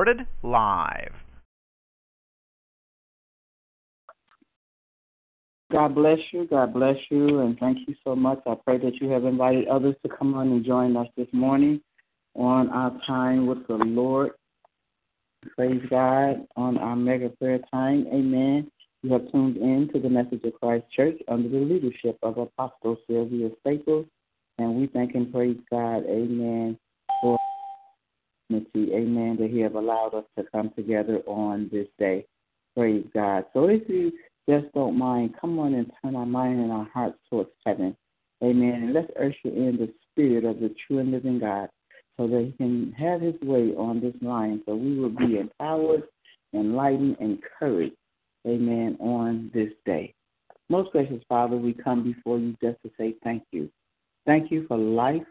Recorded live. God bless you. God bless you. And thank you so much. I pray that you have invited others to come on and join us this morning on our time with the Lord. Praise God on our mega prayer time. Amen. You have tuned in to the Message of Christ Church under the leadership of Apostle Sylvia Staples. And we thank and praise God, amen, for amen, that He have allowed us to come together on this day. Praise God. So if you just don't mind, come on and turn our mind and our hearts towards heaven. Amen. And let's usher in the spirit of the true and living God so that he can have his way on this line so we will be empowered, enlightened, encouraged. Amen. On this day. Most gracious Father, we come before you just to say thank you. Thank you for life.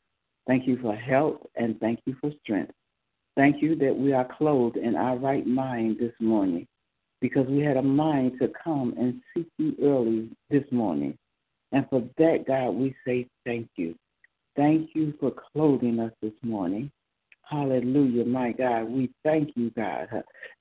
Thank you for health. And thank you for strength. Thank you that we are clothed in our right mind this morning because we had a mind to come and seek you early this morning. And for that, God, we say thank you. Thank you for clothing us this morning. Hallelujah, my God. We thank you, God,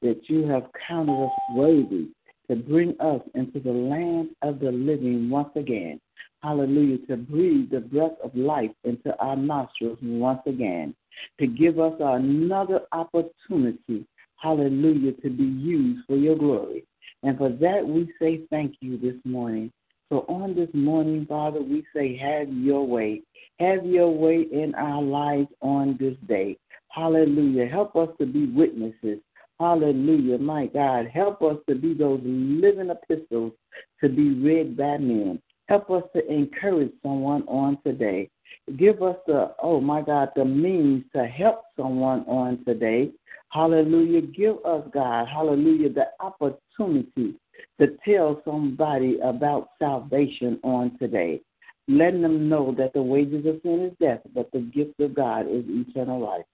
that you have counted us worthy to bring us into the land of the living once again. Hallelujah, to breathe the breath of life into our nostrils once again, to give us another opportunity hallelujah, to be used for your glory. And for that, we say thank you this morning. So on this morning, Father, we say, have your way. Have your way in our lives on this day. Hallelujah. Help us to be witnesses. Hallelujah. My God, help us to be those living epistles to be read by men. Help us to encourage someone on today. Give us the, oh my God, the means to help someone on today. Hallelujah. Give us, God, hallelujah, the opportunity to tell somebody about salvation on today. Letting them know that the wages of sin is death, but the gift of God is eternal life.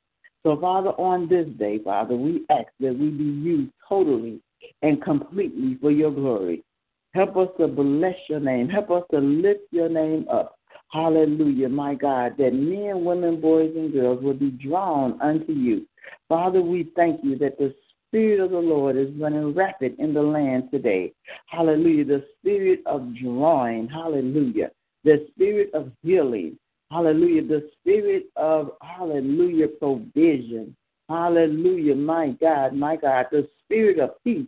So, Father, on this day, Father, we ask that we be used totally and completely for your glory. Help us to bless your name. Help us to lift your name up. Hallelujah, my God, that men, women, boys, and girls will be drawn unto you. Father, we thank you that the Spirit of the Lord is running rapid in the land today. Hallelujah. The spirit of drawing. Hallelujah. The spirit of healing. Hallelujah. The spirit of, hallelujah, provision. Hallelujah. My God, my God. The spirit of peace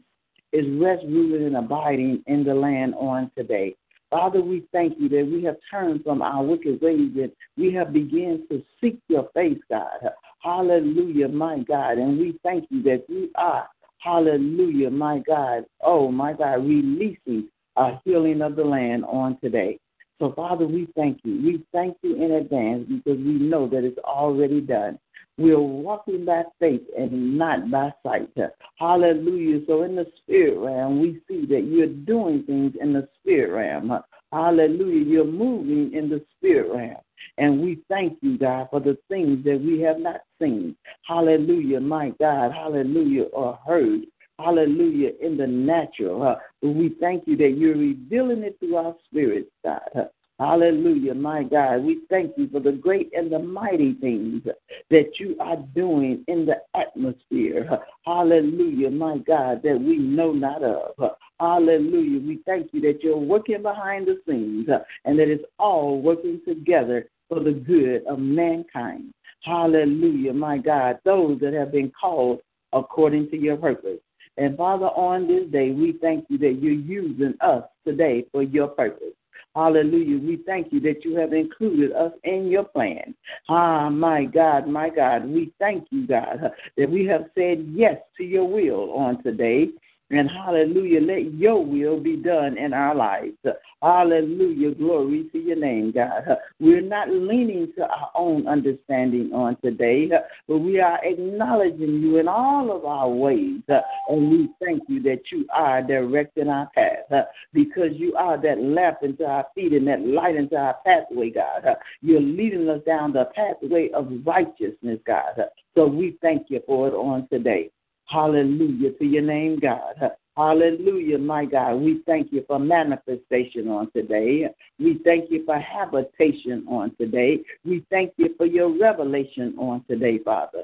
is rest, ruling, and abiding in the land on today. Father, we thank you that we have turned from our wicked ways and we have begun to seek your face, God. Hallelujah, my God. And we thank you that we are, hallelujah, my God. Oh, my God, releasing a healing of the land on today. So, Father, we thank you. We thank you in advance because we know that it's already done. We're walking by faith and not by sight. Hallelujah. So, in the spirit realm, we see that you're doing things in the spirit realm. Hallelujah. You're moving in the spirit realm. And we thank you, God, for the things that we have not seen. Hallelujah, my God. Hallelujah, or heard. Hallelujah, in the natural. We thank you that you're revealing it through our spirits, God. Hallelujah, my God. We thank you for the great and the mighty things that you are doing in the atmosphere. Hallelujah, my God, that we know not of. Hallelujah. We thank you that you're working behind the scenes and that it's all working together for the good of mankind. Hallelujah, my God, those that have been called according to your purpose. And Father, on this day, we thank you that you're using us today for your purpose. Hallelujah. We thank you that you have included us in your plan. Ah, my God, my God. We thank you, God, that we have said yes to your will on today. And hallelujah, let your will be done in our lives. Hallelujah, glory to your name, God. We're not leaning to our own understanding on today, but we are acknowledging you in all of our ways. And we thank you that you are directing our path because you are that lamp into our feet and that light into our pathway, God. You're leading us down the pathway of righteousness, God. So we thank you for it on today. Hallelujah to your name, God. Hallelujah, my God. We thank you for manifestation on today. We thank you for habitation on today. We thank you for your revelation on today, Father.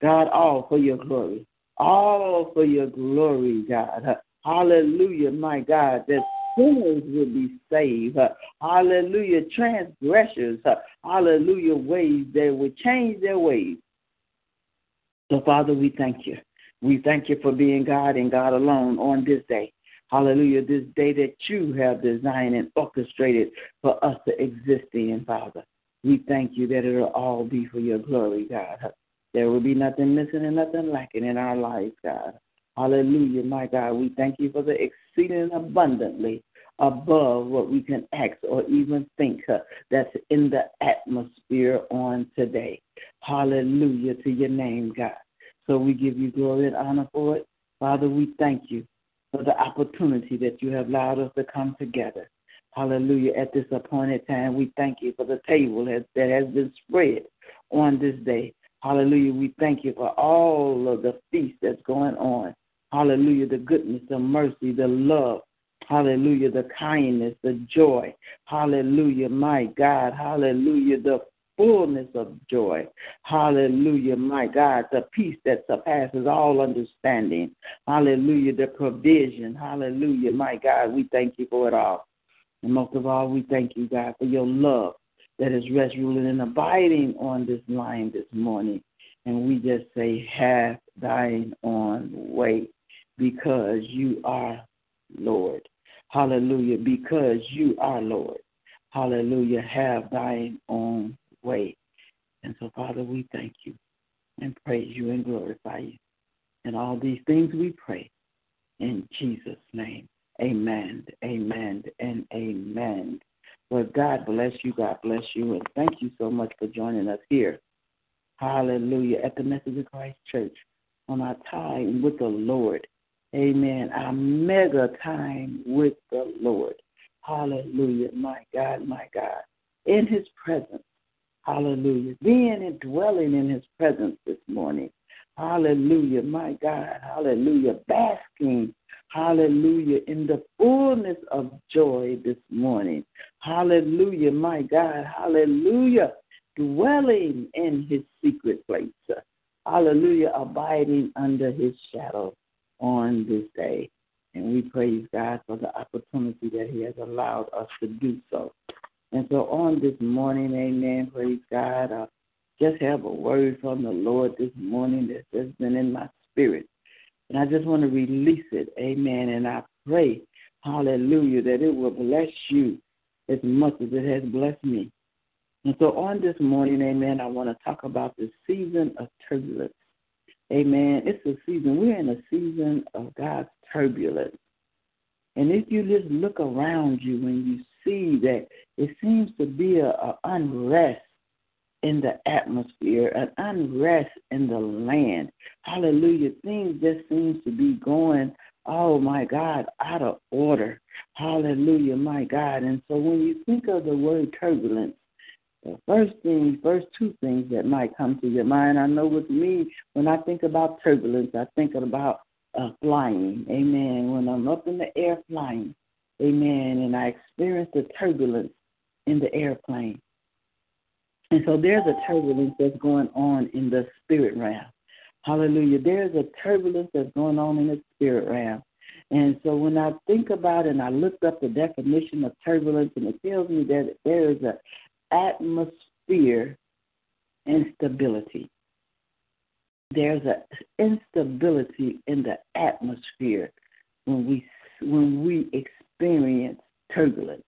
God, all for your glory. All for your glory, God. Hallelujah, my God, that sinners will be saved. Hallelujah, transgressors. Hallelujah, ways they will change their ways. So, Father, we thank you. We thank you for being God and God alone on this day. Hallelujah. This day that you have designed and orchestrated for us to exist in, Father. We thank you that it'll all be for your glory, God. There will be nothing missing and nothing lacking in our lives, God. Hallelujah, my God. We thank you for the exceeding abundantly above what we can ask or even think that's in the atmosphere on today. Hallelujah to your name, God. So we give you glory and honor for it. Father, we thank you for the opportunity that you have allowed us to come together. Hallelujah. At this appointed time, we thank you for the table that has been spread on this day. Hallelujah. We thank you for all of the feast that's going on. Hallelujah. The goodness, the mercy, the love. Hallelujah. The kindness, the joy. Hallelujah. My God. Hallelujah. The fullness of joy. Hallelujah, my God, the peace that surpasses all understanding. Hallelujah, the provision. Hallelujah, my God, we thank you for it all. And most of all, we thank you, God, for your love that is rest, ruling, and abiding on this line this morning. And we just say, have thine own way because you are Lord. Hallelujah, because you are Lord. Hallelujah, have thine own way. And so, Father, we thank you and praise you and glorify you. And all these things we pray in Jesus' name. Amen, amen, and amen. Well, God bless you. God bless you. And thank you so much for joining us here. Hallelujah. At the Message of Christ Church on our time with the Lord. Amen. Our mega time with the Lord. Hallelujah. My God, my God. In his presence Hallelujah. Being and dwelling in his presence this morning. Hallelujah. My God. Hallelujah. Basking. Hallelujah. In the fullness of joy this morning. Hallelujah. My God. Hallelujah. Dwelling in his secret place. Hallelujah. Abiding under his shadow on this day. And we praise God for the opportunity that he has allowed us to do so. And so on this morning, amen, praise God, I just have a word from the Lord this morning that's just been in my spirit. And I just want to release it, amen. And I pray, hallelujah, that it will bless you as much as it has blessed me. And so on this morning, amen, I want to talk about the season of turbulence. Amen. It's a season, we're in a season of God's turbulence. And if you just look around you when you see that it seems to be a, a unrest in the atmosphere, an unrest in the land. Hallelujah. Things just seems to be going, oh my God, out of order. Hallelujah, my God. And so when you think of the word turbulence, the first thing, first two things that might come to your mind, I know with me, when I think about turbulence, I think about uh, flying. Amen. When I'm up in the air flying, amen, and I experienced the turbulence in the airplane. And so there's a turbulence that's going on in the spirit realm. Hallelujah. There's a turbulence that's going on in the spirit realm. And so when I think about it and I looked up the definition of turbulence, and it tells me that there is an atmosphere instability. There's an instability in the atmosphere when we when we experience turbulence.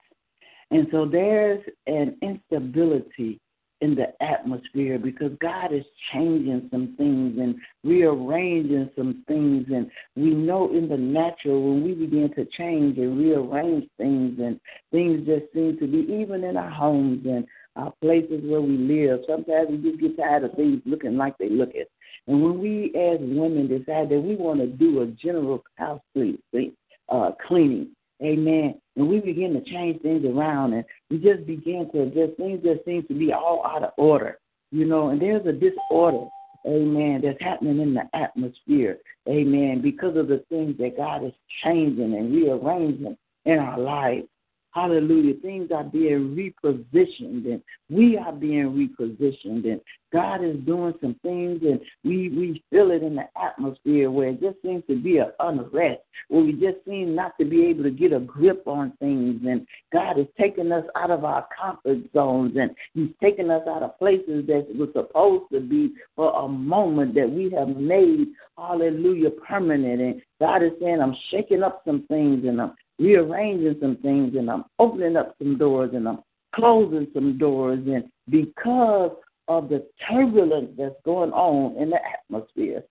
And so there's an instability in the atmosphere because God is changing some things and rearranging some things. And we know in the natural, when we begin to change and rearrange things, and things just seem to be, even in our homes and our places where we live, sometimes we just get tired of things looking like they look at. And when we as women decide that we want to do a general house uh, cleaning, amen, and we begin to change things around and we just begin to just things just seem to be all out of order, you know, and there's a disorder, amen, that's happening in the atmosphere, amen, because of the things that God is changing and rearranging in our lives. Hallelujah. Things are being repositioned and we are being repositioned and God is doing some things and we, we feel it in the atmosphere where it just seems to be an unrest, where we just seem not to be able to get a grip on things and God is taking us out of our comfort zones and He's taking us out of places that we're supposed to be for a moment that we have made, hallelujah, permanent. And God is saying, I'm shaking up some things and I'm rearranging some things and I'm opening up some doors and I'm closing some doors. And because of the turbulence that's going on in the atmosphere,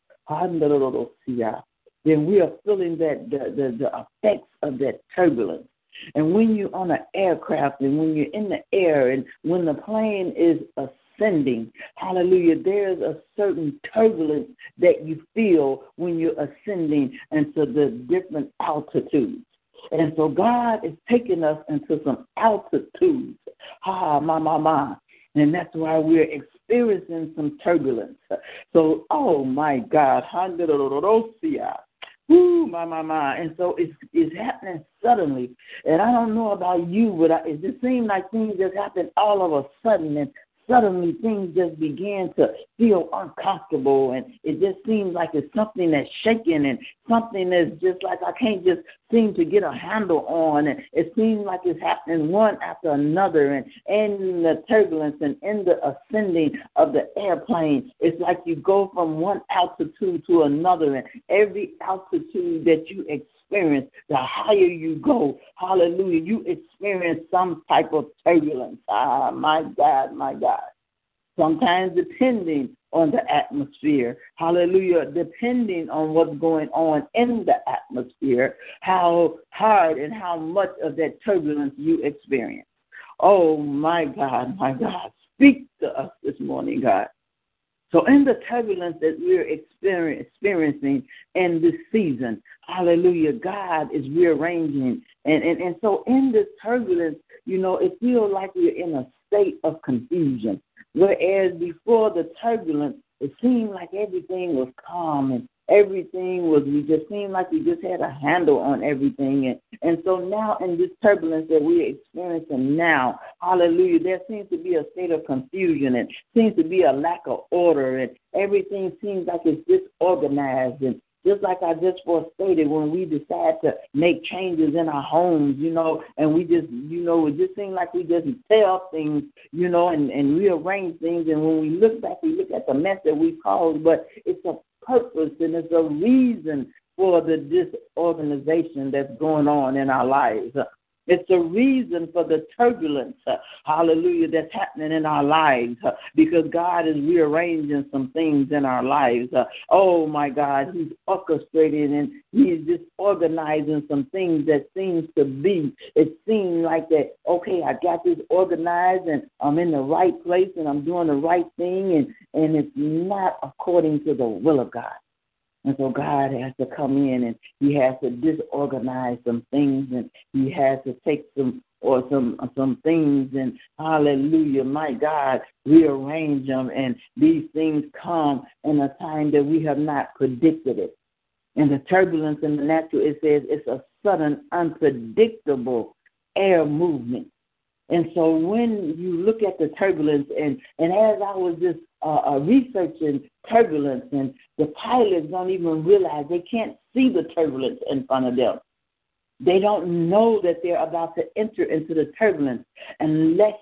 then we are feeling that the, the, the effects of that turbulence. And when you're on an aircraft and when you're in the air and when the plane is ascending, hallelujah, there's a certain turbulence that you feel when you're ascending into the different altitudes. And so God is taking us into some altitudes. Ha, ma, ma, ma. And that's why we're experiencing some turbulence. So, oh my God, Ooh, my, my, my. And so it's, it's happening suddenly. And I don't know about you, but I, it just seems like things just happen all of a sudden. And suddenly things just began to feel uncomfortable and it just seems like it's something that's shaking and something that's just like I can't just seem to get a handle on and it seems like it's happening one after another and in the turbulence and in the ascending of the airplane it's like you go from one altitude to another and every altitude that you experience experience, the higher you go, hallelujah, you experience some type of turbulence. Ah, my God, my God. Sometimes depending on the atmosphere, hallelujah, depending on what's going on in the atmosphere, how hard and how much of that turbulence you experience. Oh, my God, my God. Speak to us this morning, God. So, in the turbulence that we're experiencing in this season, hallelujah, God is rearranging. And, and, and so, in this turbulence, you know, it feels like we're in a state of confusion. Whereas before the turbulence, it seemed like everything was calm and everything was we just seemed like we just had a handle on everything. And and so now in this turbulence that we're experiencing now hallelujah there seems to be a state of confusion and seems to be a lack of order. And everything seems like it's disorganized. And just like I just stated, when we decide to make changes in our homes, you know, and we just, you know, it just seems like we just tear up things, you know, and, and rearrange things. And when we look back, we look at the mess that we caused, but it's a purpose and it's a reason for the disorganization that's going on in our lives. It's the reason for the turbulence, uh, hallelujah, that's happening in our lives uh, because God is rearranging some things in our lives. Uh, oh my God, He's orchestrating and He's just organizing some things that seems to be. It seems like that, okay, I got this organized and I'm in the right place and I'm doing the right thing and, and it's not according to the will of God. And so God has to come in and He has to disorganize some things and He has to take some or some some things and hallelujah, my God, rearrange them and these things come in a time that we have not predicted it. And the turbulence in the natural, it says it's a sudden, unpredictable air movement. And so when you look at the turbulence, and, and as I was just uh, uh, researching turbulence, and the pilots don't even realize they can't see the turbulence in front of them. They don't know that they're about to enter into the turbulence. unless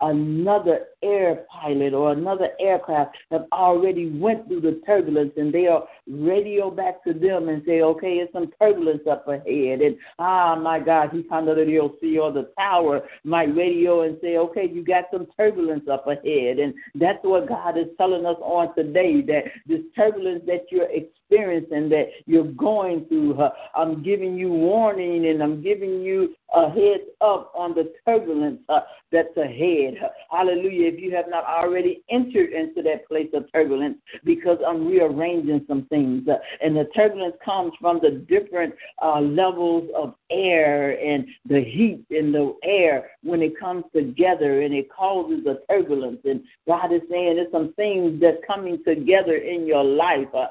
another air pilot or another aircraft have already went through the turbulence and they are radio back to them and say, okay, it's some turbulence up ahead. And ah, my God, he kind of the see or the tower might radio and say, okay, you got some turbulence up ahead. And that's what God is telling us on today that this turbulence that you're experiencing, that you're going through, I'm giving you warning and I'm giving you a heads up on the turbulence uh, that's ahead. Hallelujah. If you have not already entered into that place of turbulence, because I'm rearranging some things. Uh, and the turbulence comes from the different uh, levels of air and the heat in the air when it comes together and it causes a turbulence. And God is saying there's some things that's coming together in your life. Uh,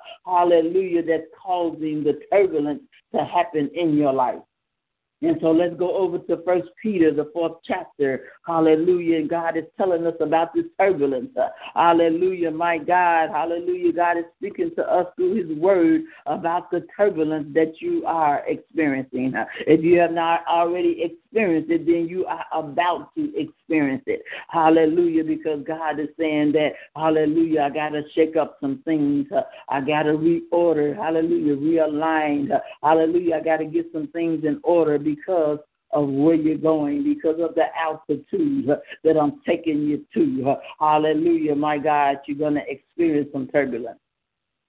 hallelujah. That's causing the turbulence to happen in your life. And so let's go over to First Peter, the fourth chapter. Hallelujah. And God is telling us about this turbulence. Hallelujah. My God. Hallelujah. God is speaking to us through his word about the turbulence that you are experiencing. If you have not already experienced it, then you are about to experience it. Hallelujah. Because God is saying that, hallelujah, I got to shake up some things. I got to reorder. Hallelujah. Realign. Hallelujah. I got to get some things in order because of where you're going, because of the altitude that I'm taking you to. Hallelujah, my God, you're going to experience some turbulence.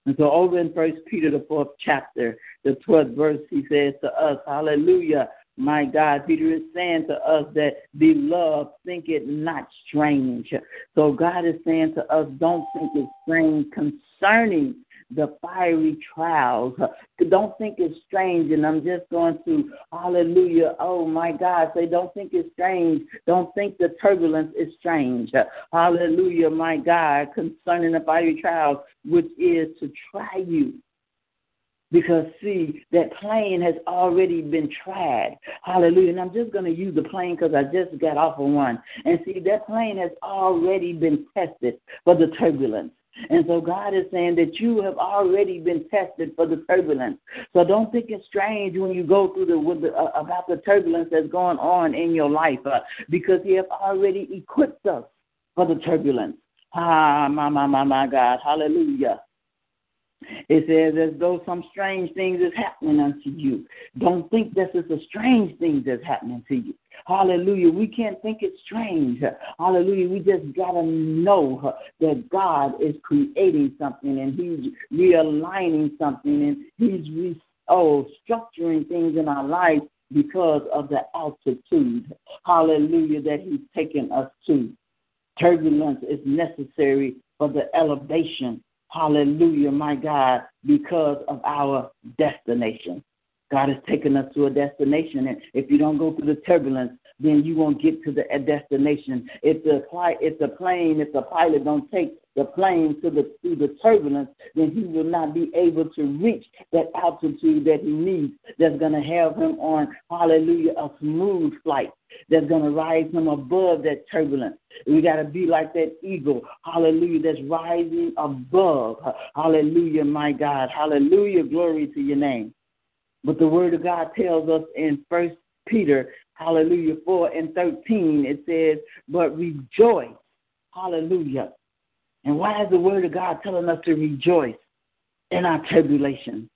And so over in First Peter, the fourth chapter, the 12th verse, he says to us, Hallelujah, my God, Peter is saying to us that, beloved, think it not strange. So God is saying to us, don't think it strange concerning the fiery trials. Don't think it's strange, and I'm just going to, hallelujah, oh my God, say, don't think it's strange. Don't think the turbulence is strange. Hallelujah, my God, concerning the fiery trials, which is to try you. Because, see, that plane has already been tried. Hallelujah. And I'm just going to use the plane because I just got off of one. And see, that plane has already been tested for the turbulence. And so God is saying that you have already been tested for the turbulence. So don't think it's strange when you go through the, with the uh, about the turbulence that's going on in your life, uh, because He has already equipped us for the turbulence. Ah, my, my, my, my God, Hallelujah. It says, as though some strange things is happening unto you. Don't think this is a strange thing that's happening to you. Hallelujah. We can't think it's strange. Hallelujah. We just got to know that God is creating something and He's realigning something and He's re- oh, structuring things in our life because of the altitude. Hallelujah. That He's taken us to. Turbulence is necessary for the elevation Hallelujah, my God, because of our destination. God has taken us to a destination, and if you don't go through the turbulence, then you won't get to the destination. If the if the plane, if the pilot don't take the plane to the through the turbulence, then he will not be able to reach that altitude that he needs. That's going to have him on, hallelujah, a smooth flight. That's going to rise him above that turbulence. We got to be like that eagle, hallelujah, that's rising above. Hallelujah, my God. Hallelujah, glory to your name. But the word of God tells us in First Peter, hallelujah, 4 and 13, it says, But rejoice, hallelujah. And why is the word of God telling us to rejoice in our tribulation?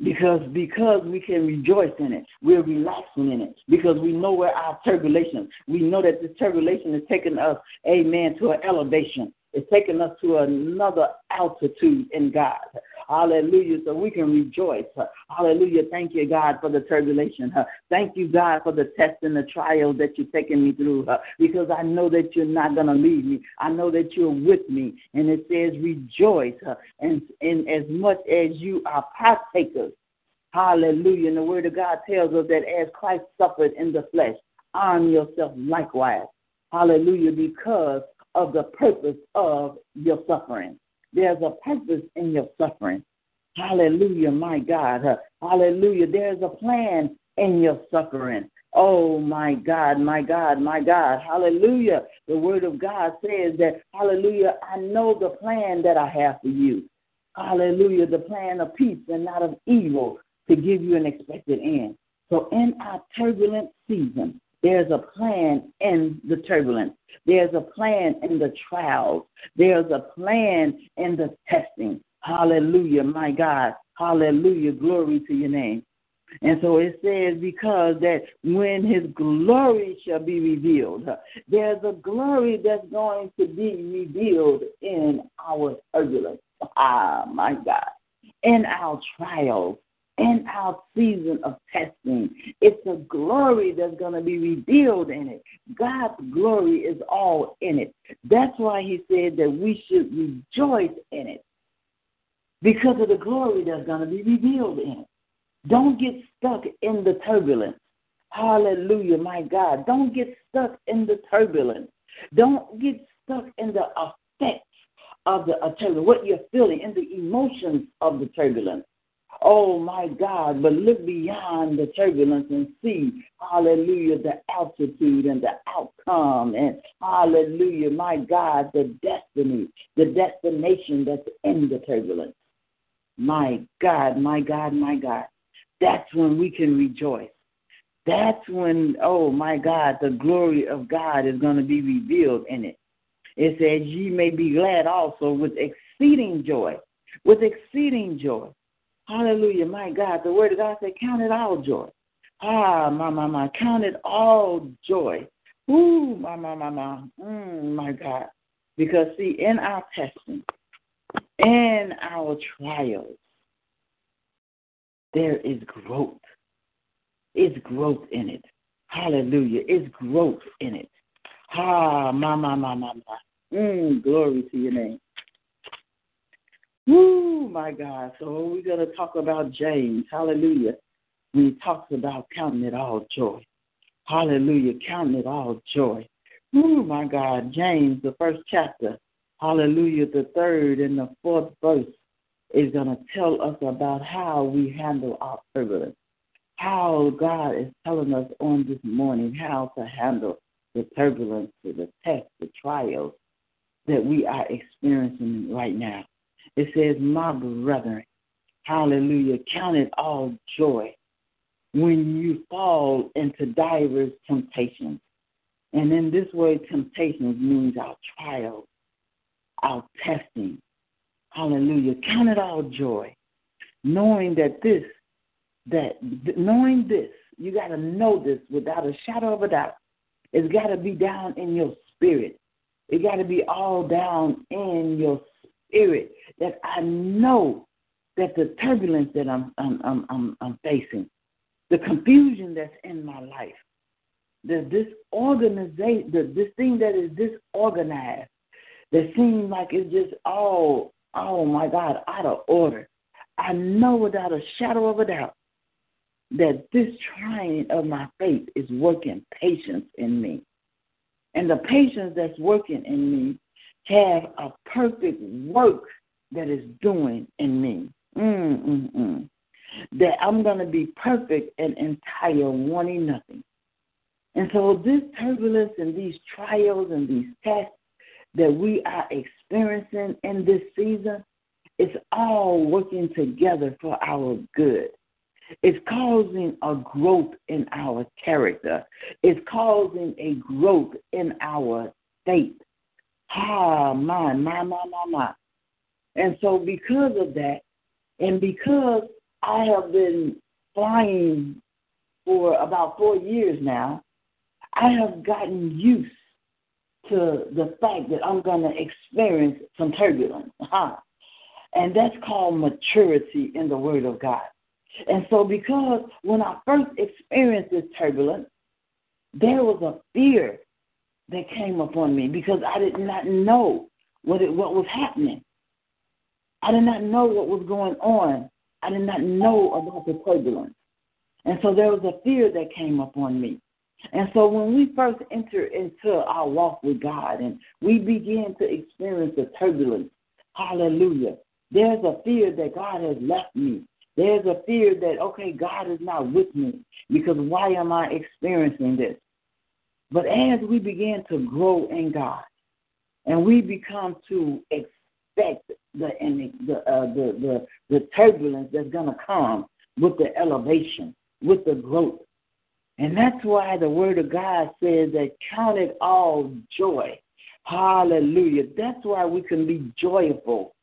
Because because we can rejoice in it. We're relaxing in it. Because we know where our tribulation. We know that this tribulation is taking us, amen, to an elevation. It's taking us to another altitude in God. Hallelujah. So we can rejoice. Hallelujah. Thank you, God, for the tribulation. Thank you, God, for the test and the trial that you're taking me through. Because I know that you're not going to leave me. I know that you're with me. And it says, rejoice. And, and as much as you are partakers. Hallelujah. And the word of God tells us that as Christ suffered in the flesh, arm yourself likewise. Hallelujah. Because of the purpose of your suffering. There's a purpose in your suffering. Hallelujah, my God. Hallelujah. There's a plan in your suffering. Oh, my God, my God, my God. Hallelujah. The word of God says that, hallelujah, I know the plan that I have for you. Hallelujah. The plan of peace and not of evil to give you an expected end. So, in our turbulent season, There's a plan in the turbulence. There's a plan in the trials. There's a plan in the testing. Hallelujah, my God. Hallelujah. Glory to your name. And so it says, because that when his glory shall be revealed, there's a glory that's going to be revealed in our turbulence. Ah, my God. In our trials, in our season of testing. It's a glory that's going to be revealed in it. God's glory is all in it. That's why he said that we should rejoice in it because of the glory that's going to be revealed in it. Don't get stuck in the turbulence. Hallelujah, my God. Don't get stuck in the turbulence. Don't get stuck in the effects of the turbulence, what you're feeling, in the emotions of the turbulence. Oh my God, but look beyond the turbulence and see, hallelujah, the altitude and the outcome, and hallelujah, my God, the destiny, the destination that's in the turbulence. My God, my God, my God. That's when we can rejoice. That's when, oh my God, the glory of God is going to be revealed in it. It says, Ye may be glad also with exceeding joy. With exceeding joy. Hallelujah. My God, the word of God said, Count it all joy. Ah, my, my, my. Count it all joy. Ooh, my, my, my, my. Mm, my God. Because, see, in our testing, in our trials, there is growth. It's growth in it. Hallelujah. It's growth in it. Ah, my, my, my, my, my. Mm, glory to your name. Woo, my God. So we're going to talk about James. Hallelujah. When he talks about counting it all joy. Hallelujah. Counting it all joy. Woo, my God. James, the first chapter. Hallelujah. The third and the fourth verse is going to tell us about how we handle our turbulence. How God is telling us on this morning how to handle the turbulence, the tests, the trials that we are experiencing right now. It says, My brethren, hallelujah, count it all joy when you fall into divers temptations. And in this word, temptations means our trials, our testing. Hallelujah. Count it all joy, knowing that this, that knowing this, you got to know this without a shadow of a doubt. It's got to be down in your spirit. It got to be all down in your spirit that I know that the turbulence that I'm, I'm, I'm, I'm, facing, the confusion that's in my life, the disorganization, the, this thing that is disorganized, that seems like it's just all, oh my God, out of order. I know without a shadow of a doubt that this trying of my faith is working patience in me. And the patience that's working in me have a perfect work that is doing in me. Mm-mm-mm. That I'm going to be perfect and entire, wanting nothing. And so, this turbulence and these trials and these tests that we are experiencing in this season, it's all working together for our good. It's causing a growth in our character. It's causing a growth in our faith. Ah, my, my, my, my, my. And so, because of that, and because I have been flying for about four years now, I have gotten used to the fact that I'm going to experience some turbulence. Huh? And that's called maturity in the Word of God. And so, because when I first experienced this turbulence, there was a fear that came upon me because I did not know what it, what was happening. I did not know what was going on. I did not know about the turbulence. And so there was a fear that came upon me. And so when we first enter into our walk with God and we begin to experience the turbulence, hallelujah, there's a fear that God has left me. There's a fear that, okay, God is not with me because why am I experiencing this? But as we begin to grow in God and we become to expect the the uh, the, the the turbulence that's going to come with the elevation, with the growth, And that's why the Word of God says that count it all joy. Hallelujah. That's why we can be joyful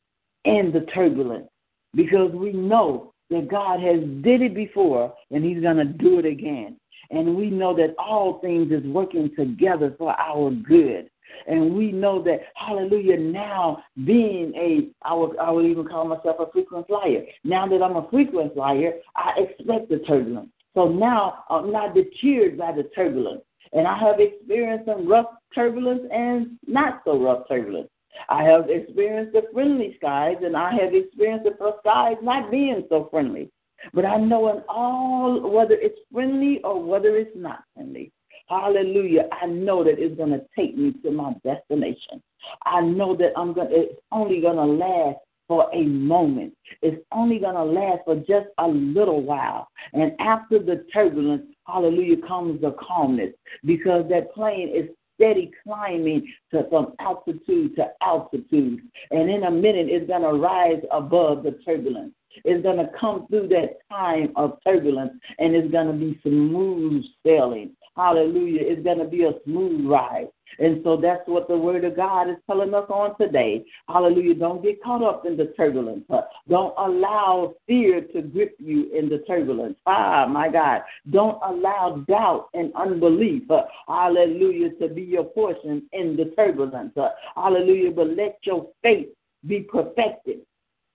in the turbulence because we know that God has did it before and he's going to do it again. And we know that all things is working together for our good. And we know that, hallelujah, now being a, I would, I would even call myself a frequent flyer. Now that I'm a frequent flyer, I expect the turbulence. So now I'm not deterred by the turbulence. And I have experienced some rough turbulence and not so rough turbulence. I have experienced the friendly skies, and I have experienced the skies not being so friendly. But I know in all, whether it's friendly or whether it's not friendly, hallelujah, I know that it's going to take me to my destination. I know that I'm going. It's only going to last for a moment. It's only going to last for just a little while. And after the turbulence, hallelujah, comes the calmness because that plane is steady climbing to, from altitude to altitude. And in a minute, it's going to rise above the turbulence. It's going to come through that time of turbulence and it's going to be smooth sailing. Hallelujah. It's going to be a smooth ride. And so that's what the Word of God is telling us on today. Hallelujah. Don't get caught up in the turbulence. Uh, don't allow fear to grip you in the turbulence. Ah, my God. Don't allow doubt and unbelief, uh, hallelujah, to be your portion in the turbulence. Uh, hallelujah. But let your faith be perfected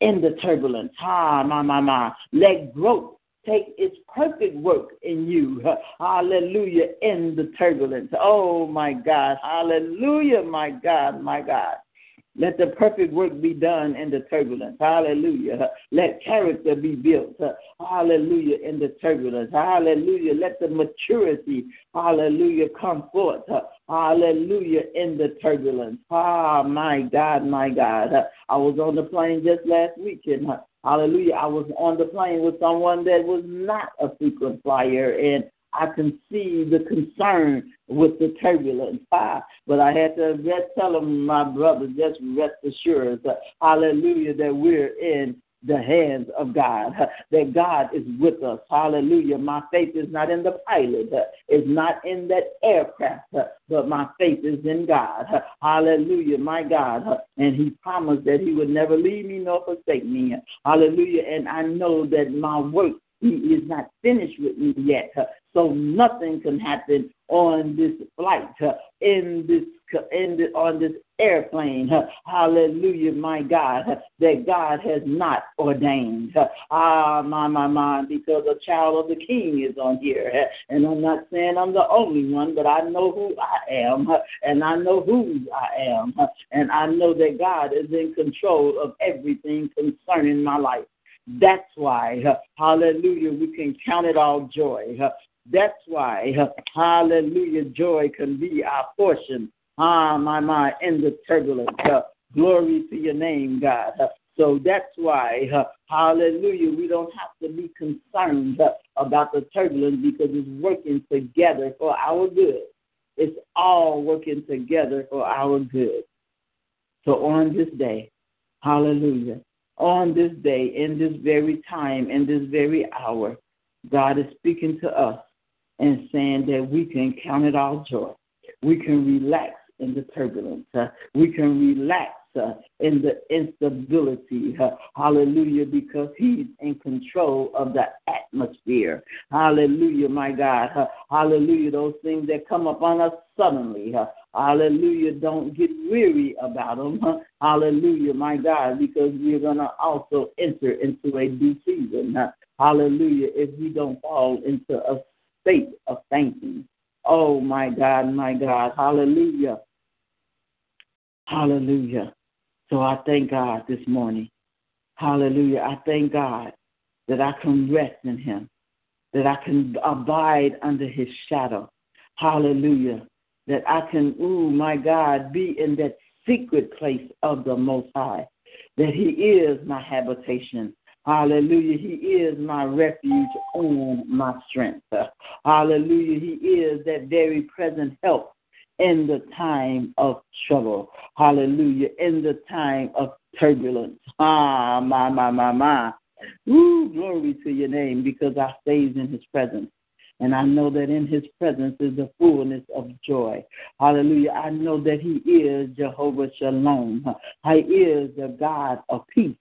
in the turbulence. Ah, my, my, my. Let growth take its perfect work in you. Hallelujah. In the turbulence. Oh, my God. Hallelujah, my God, my God. Let the perfect work be done in the turbulence. Hallelujah. Let character be built. Hallelujah. In the turbulence. Hallelujah. Let the maturity, hallelujah, come forth. Hallelujah. In the turbulence. Ah, my God, my God. I was on the plane just last weekend. Hallelujah. I was on the plane with someone that was not a frequent flyer, and I can see the concern with the turbulence. Ah, but I had to tell them, my brother, just rest assured, hallelujah, that we're in the hands of God, that God is with us. Hallelujah. My faith is not in the pilot, it's not in that aircraft, but my faith is in God. Hallelujah, my God. And He promised that He would never leave me nor forsake me. Hallelujah. And I know that my work he is not finished with me yet. So nothing can happen on this flight, in this in the, on this airplane. Hallelujah, my God, that God has not ordained. Ah, my, my, my, because a child of the King is on here. And I'm not saying I'm the only one, but I know who I am, and I know whose I am, and I know that God is in control of everything concerning my life. That's why, hallelujah, we can count it all joy. That's why, hallelujah, joy can be our portion. Ah, my, my, in the turbulence. glory to your name, God. So that's why, hallelujah, we don't have to be concerned about the turbulence because it's working together for our good. It's all working together for our good. So on this day, hallelujah, on this day, in this very time, in this very hour, God is speaking to us and saying that we can count it all joy. We can relax in the turbulence. We can relax uh, in the instability. Hallelujah, because He's in control of the atmosphere. Hallelujah, my God. Hallelujah, those things that come upon us suddenly. Hallelujah, don't get weary about them. hallelujah, my God, because we're going to also enter into a due season. hallelujah, if we don't fall into a state of thanking. Oh, my God, my God. Hallelujah. Hallelujah. So I thank God this morning. Hallelujah. I thank God that I can rest in Him, that I can abide under His shadow. Hallelujah. That I can, ooh, my God, be in that secret place of the Most High, that He is my habitation. Hallelujah. He is my refuge and my strength. Hallelujah. He is that very present help in the time of trouble. Hallelujah. In the time of turbulence. Ah, my, my, my, my. Ooh, glory to your name because I stays in his presence. And I know that in his presence is the fullness of joy. Hallelujah. I know that he is Jehovah Shalom. He is the God of peace.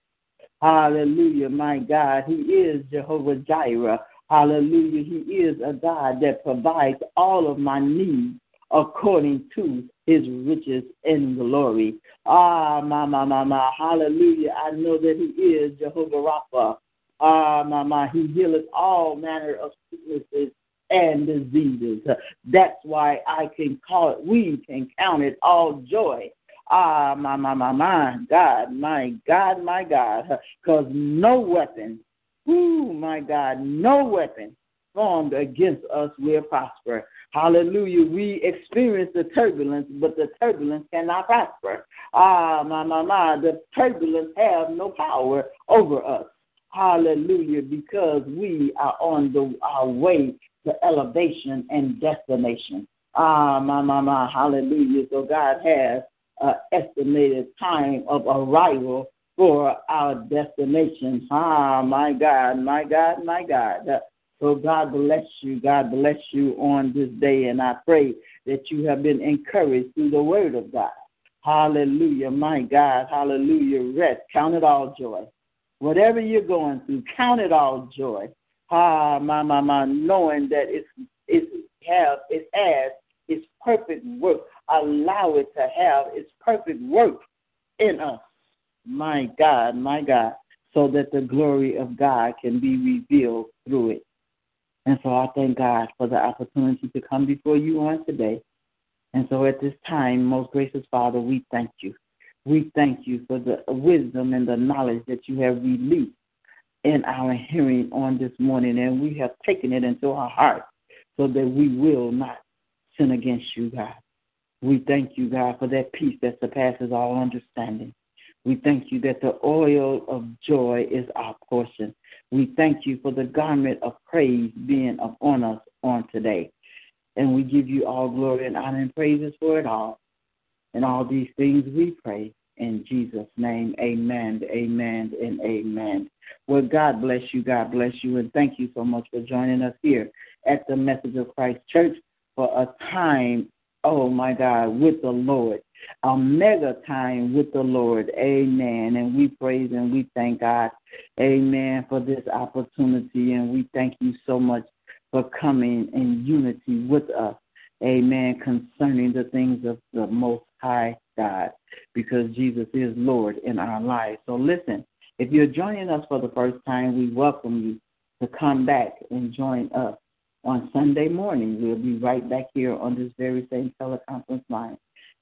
Hallelujah, my God. He is Jehovah Jireh. Hallelujah. He is a God that provides all of my needs according to his riches and glory. Ah, my, my, my, my. Hallelujah. I know that he is Jehovah Rapha. Ah, my, my. He healeth all manner of sicknesses and diseases. That's why I can call it, we can count it all joy. Ah, my, my, my, my God, my God, my God. Because no weapon, ooh, my God, no weapon formed against us will prosper. Hallelujah. We experience the turbulence, but the turbulence cannot prosper. Ah, my, my, my. The turbulence have no power over us. Hallelujah. Because we are on the our way to elevation and destination. Ah, my, my, my. Hallelujah. So God has an estimated time of arrival for our destination. Ah, my God, my God, my God. So God bless you. God bless you on this day. And I pray that you have been encouraged through the word of God. Hallelujah. My God. Hallelujah. Rest. Count it all joy. Whatever you're going through, count it all joy. Ah, my, my, my, knowing that it's, it's have, it has its perfect work. Allow it to have its perfect work in us. My God, my God. So that the glory of God can be revealed through it. And so I thank God for the opportunity to come before you on today. And so at this time, most gracious Father, we thank you. We thank you for the wisdom and the knowledge that you have released in our hearing on this morning, and we have taken it into our heart so that we will not sin against you, God. We thank you, God, for that peace that surpasses all understanding. We thank you that the oil of joy is our portion. We thank you for the garment of praise being upon us on today. And we give you all glory and honor and praises for it all. And all these things we pray in Jesus' name. Amen, amen, and amen. Well, God bless you. God bless you. And thank you so much for joining us here at the Message of Christ Church for a time, oh my God, with the Lord a mega time with the Lord. Amen. And we praise and we thank God, amen, for this opportunity. And we thank you so much for coming in unity with us, amen, concerning the things of the Most High God, because Jesus is Lord in our lives. So listen, if you're joining us for the first time, we welcome you to come back and join us on Sunday morning. We'll be right back here on this very same teleconference line.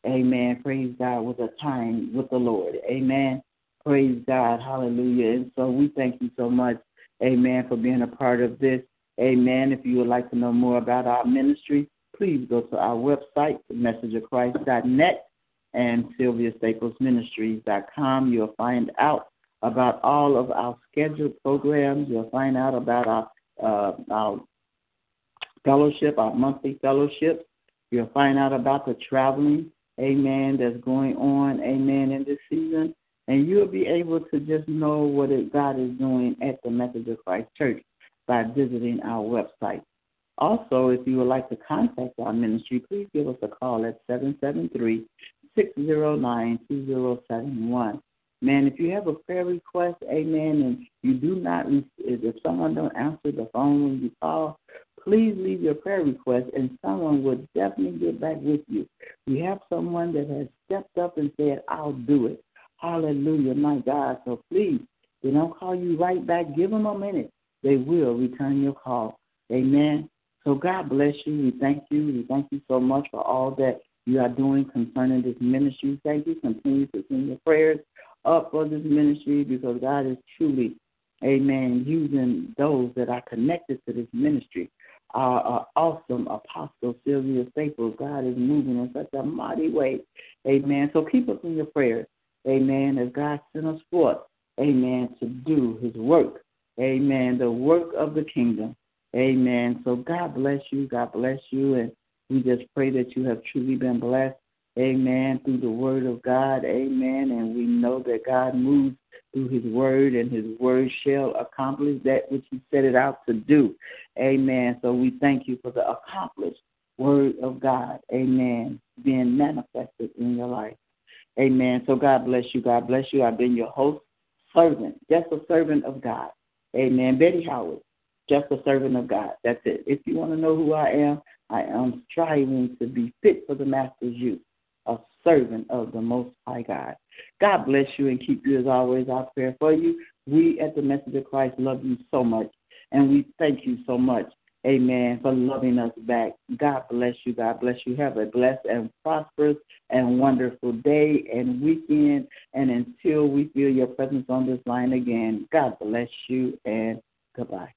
Amen. Praise God with a time with the Lord. Amen. Praise God. Hallelujah. And so we thank you so much, amen, for being a part of this. Amen. If you would like to know more about our ministry, please go to our website, messageofchrist.net and sylviastaplesministries.com. You'll find out about all of our scheduled programs. You'll find out about our, uh, our fellowship, our monthly fellowships. You'll find out about the traveling amen, that's going on, amen, in this season. And you'll be able to just know what it, God is doing at the of Christ Church by visiting our website. Also, if you would like to contact our ministry, please give us a call at 773 609 2071. Man, if you have a prayer request, amen, and you do not, if someone don't answer the phone when you call, please leave your prayer request and someone will definitely get back with you. We have someone that has stepped up and said, I'll do it. Hallelujah, my God. So please, they don't call you right back. Give them a minute. They will return your call. Amen. So God bless you. We thank you. We thank you so much for all that you are doing concerning this ministry. Thank you. Continue to send your prayers up for this ministry because God is truly, amen, using those that are connected to this ministry our, our awesome apostle Sylvia Staples. God is moving in such a mighty way. Amen. So keep us in your prayers. Amen. As God sent us forth. Amen. To do his work. Amen. The work of the kingdom. Amen. So God bless you. God bless you. And we just pray that you have truly been blessed. Amen. Through the word of God. Amen. And we know that God moves through his word, and his word shall accomplish that which he set it out to do. Amen. So we thank you for the accomplished word of God. Amen. Being manifested in your life. Amen. So God bless you. God bless you. I've been your host, servant, just a servant of God. Amen. Betty Howard, just a servant of God. That's it. If you want to know who I am, I am striving to be fit for the master's use, a servant of the Most High God. God bless you and keep you as always. Our prayer for you. We at the Message of Christ love you so much, and we thank you so much Amen. For loving us back. God bless you. God bless you. Have a blessed and prosperous and wonderful day and weekend. And until we feel your presence on this line again, God bless you and goodbye.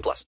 18 plus.